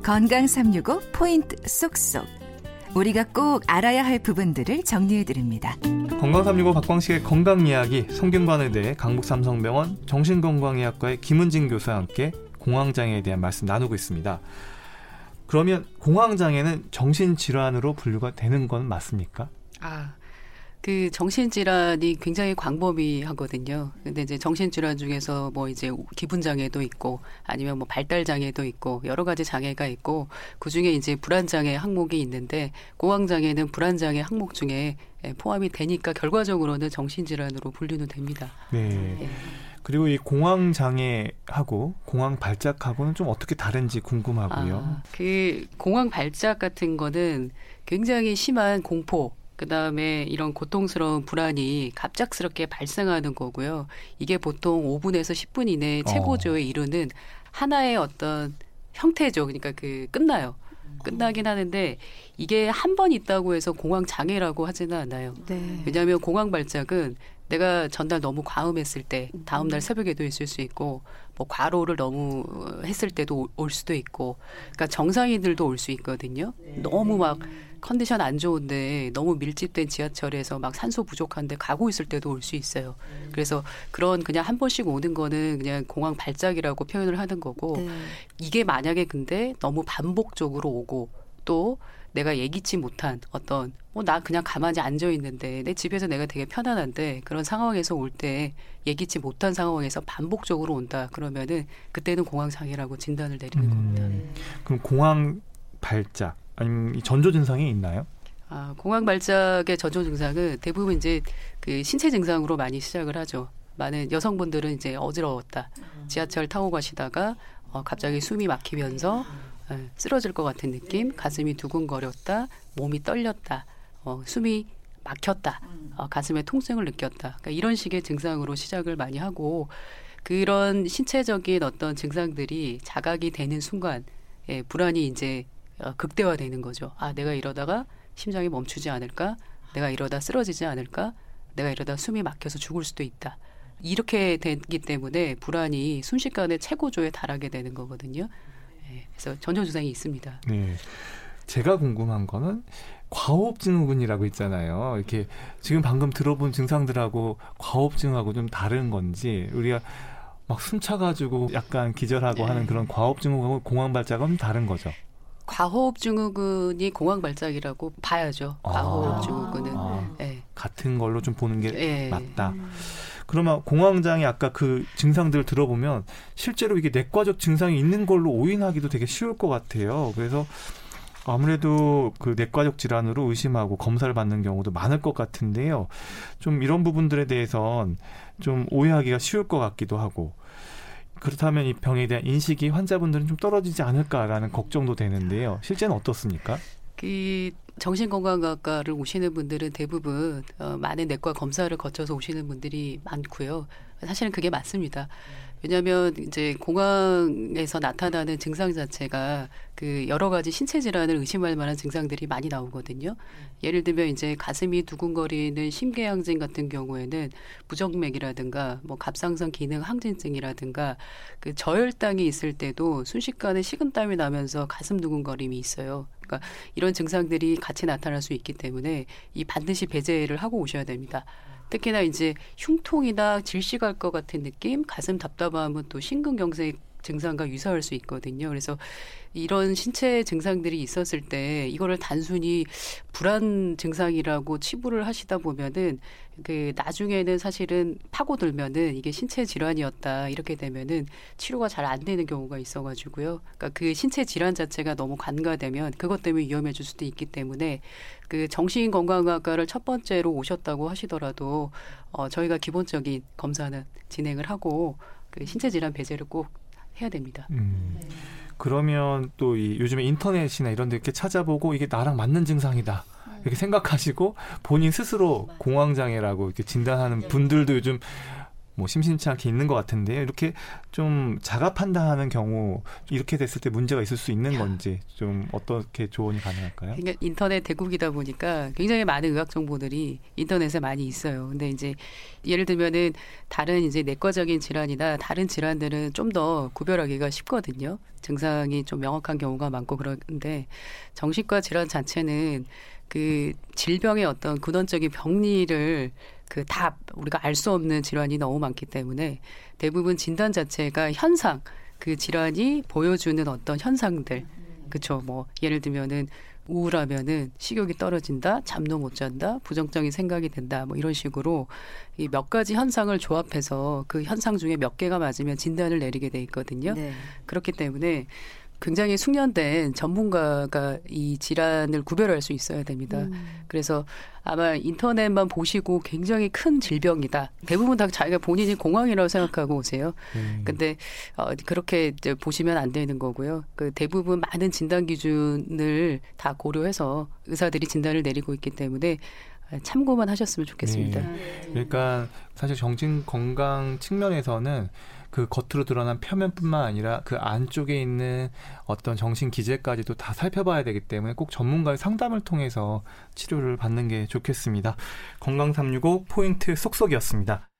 건강 365 포인트 쏙쏙. 우리가 꼭 알아야 할 부분들을 정리해 드립니다. 건강 365 박광식의 건강 이야기 성균관의대 강북삼성병원 정신건강의학과의 김은진 교수와 함께 공황장애에 대한 말씀 나누고 있습니다. 그러면 공황장애는 정신질환으로 분류가 되는 건 맞습니까? 아, 그 정신질환이 굉장히 광범위하거든요. 근데 이제 정신질환 중에서 뭐 이제 기분장애도 있고 아니면 뭐 발달장애도 있고 여러 가지 장애가 있고 그 중에 이제 불안장애 항목이 있는데 공황장애는 불안장애 항목 중에 예, 포함이 되니까 결과적으로는 정신질환으로 분류는 됩니다. 네. 예. 그리고 이 공황 장애하고 공황 발작하고는 좀 어떻게 다른지 궁금하고요. 아, 그 공황 발작 같은 거는 굉장히 심한 공포 그 다음에 이런 고통스러운 불안이 갑작스럽게 발생하는 거고요. 이게 보통 5분에서 10분 이내에 최고조에 어. 이르는 하나의 어떤 형태죠. 그러니까 그 끝나요. 끝나긴 하는데 이게 한 번 있다고 해서 공황 장애라고 하지는 않아요. 네. 왜냐하면 공황 발작은 내가 전날 너무 과음했을 때 다음 날 새벽에도 있을 수 있고 뭐 과로를 너무 했을 때도 올 수도 있고 그러니까 정상인들도 올 수 있거든요. 네. 너무 막 컨디션 안 좋은데 너무 밀집된 지하철에서 막 산소 부족한데 가고 있을 때도 올 수 있어요. 그래서 그런 그냥 한 번씩 오는 거는 그냥 공황 발작이라고 표현을 하는 거고 네. 이게 만약에 근데 너무 반복적으로 오고 또 내가 예기치 못한 어떤 뭐 나 그냥 가만히 앉아 있는데 내 집에서 내가 되게 편안한데 그런 상황에서 올 때 예기치 못한 상황에서 반복적으로 온다 그러면은 그때는 공황 장애라고 진단을 내리는 음, 겁니다. 그럼 공황 발작 아니면 전조 증상이 있나요? 아, 공황 발작의 전조 증상은 대부분 이제 그 신체 증상으로 많이 시작을 하죠. 많은 여성분들은 이제 어지러웠다. 지하철 타고 가시다가 어, 갑자기 숨이 막히면서 예, 쓰러질 것 같은 느낌, 가슴이 두근거렸다, 몸이 떨렸다, 어, 숨이 막혔다, 어, 가슴에 통증을 느꼈다. 그러니까 이런 식의 증상으로 시작을 많이 하고 그런 신체적인 어떤 증상들이 자각이 되는 순간 예, 불안이 이제 어, 극대화되는 거죠. 아, 내가 이러다가 심장이 멈추지 않을까? 내가 이러다 쓰러지지 않을까? 내가 이러다 숨이 막혀서 죽을 수도 있다. 이렇게 되기 때문에 불안이 순식간에 최고조에 달하게 되는 거거든요. 네, 그래서 전조 증상이 있습니다. 네. 제가 궁금한 거는 과호흡 증후군이라고 있잖아요. 이렇게 지금 방금 들어본 증상들하고 과호흡 증후하고 좀 다른 건지 우리가 막 숨차가지고 약간 기절하고 네. 하는 그런 과호흡 증후군 공황 발작은 다른 거죠. 과호흡 증후군이 공황 발작이라고 봐야죠. 과호흡 아. 증후군은 아. 네. 같은 걸로 좀 보는 게 네. 맞다. 그러면 공황장애 아까 그 증상들을 들어보면 실제로 이게 내과적 증상이 있는 걸로 오인하기도 되게 쉬울 것 같아요. 그래서 아무래도 그 내과적 질환으로 의심하고 검사를 받는 경우도 많을 것 같은데요. 좀 이런 부분들에 대해선 좀 오해하기가 쉬울 것 같기도 하고 그렇다면 이 병에 대한 인식이 환자분들은 좀 떨어지지 않을까라는 걱정도 되는데요. 실제는 어떻습니까? 그 정신건강학과를 오시는 분들은 대부분 어, 많은 내과 검사를 거쳐서 오시는 분들이 많고요. 사실은 그게 맞습니다. 왜냐하면 이제 공황에서 나타나는 증상 자체가 그 여러 가지 신체 질환을 의심할 만한 증상들이 많이 나오거든요. 예를 들면 이제 가슴이 두근거리는 심계양증 같은 경우에는 부정맥이라든가 뭐 갑상선 기능 항진증이라든가 그 저혈당이 있을 때도 순식간에 식은땀이 나면서 가슴 두근거림이 있어요. 그러니까 이런 증상들이 같이 나타날 수 있기 때문에 이 반드시 배제를 하고 오셔야 됩니다. 특히나 이제 흉통이나 질식할 것 같은 느낌, 가슴 답답함은 또 심근경색 증상과 유사할 수 있거든요. 그래서 이런 신체 증상들이 있었을 때 이거를 단순히 불안 증상이라고 치부를 하시다 보면은 그 나중에는 사실은 파고들면은 이게 신체 질환이었다 이렇게 되면은 치료가 잘 안 되는 경우가 있어가지고요. 그러니까 그 신체 질환 자체가 너무 간과되면 그것 때문에 위험해질 수도 있기 때문에 그 정신건강학과를 첫 번째로 오셨다고 하시더라도 어 저희가 기본적인 검사는 진행을 하고 그 신체 질환 배제를 꼭 해야 됩니다. 음. 네. 그러면 또 이 요즘에 인터넷이나 이런 데 이렇게 찾아보고 이게 나랑 맞는 증상이다. 이렇게 생각하시고 본인 스스로 공황장애라고 이렇게 진단하는 네. 분들도 요즘 뭐 심심치 않게 있는 것 같은데 이렇게 좀 자가 판단하는 경우 이렇게 됐을 때 문제가 있을 수 있는 건지 좀 어떻게 조언이 가능할까요? 그러니까 인터넷 대국이다 보니까 굉장히 많은 의학 정보들이 인터넷에 많이 있어요. 근데 이제 예를 들면은 다른 이제 내과적인 질환이나 다른 질환들은 좀 더 구별하기가 쉽거든요. 증상이 좀 명확한 경우가 많고 그런데 정신과 질환 자체는 그 질병의 어떤 근원적인 병리를 그다 우리가 알 수 없는 질환이 너무 많기 때문에 대부분 진단 자체가 현상 그 질환이 보여주는 어떤 현상들 그쵸 뭐 예를 들면은 우울하면은 식욕이 떨어진다, 잠도 못 잔다, 부정적인 생각이 된다, 뭐 이런 식으로 이 몇 가지 현상을 조합해서 그 현상 중에 몇 개가 맞으면 진단을 내리게 돼 있거든요. 네. 그렇기 때문에 굉장히 숙련된 전문가가 이 질환을 구별할 수 있어야 됩니다. 음. 그래서 아마 인터넷만 보시고 굉장히 큰 질병이다. 대부분 다 자기가 본인이 공황이라고 생각하고 오세요. 음. 근데 어, 그렇게 이제 보시면 안 되는 거고요. 그 대부분 많은 진단 기준을 다 고려해서 의사들이 진단을 내리고 있기 때문에 참고만 하셨으면 좋겠습니다. 네. 그러니까 사실 정신 건강 측면에서는 그 겉으로 드러난 표면뿐만 아니라 그 안쪽에 있는 어떤 정신 기제까지도 다 살펴봐야 되기 때문에 꼭 전문가의 상담을 통해서 치료를 받는 게 좋겠습니다. 건강 365 포인트 속속이었습니다.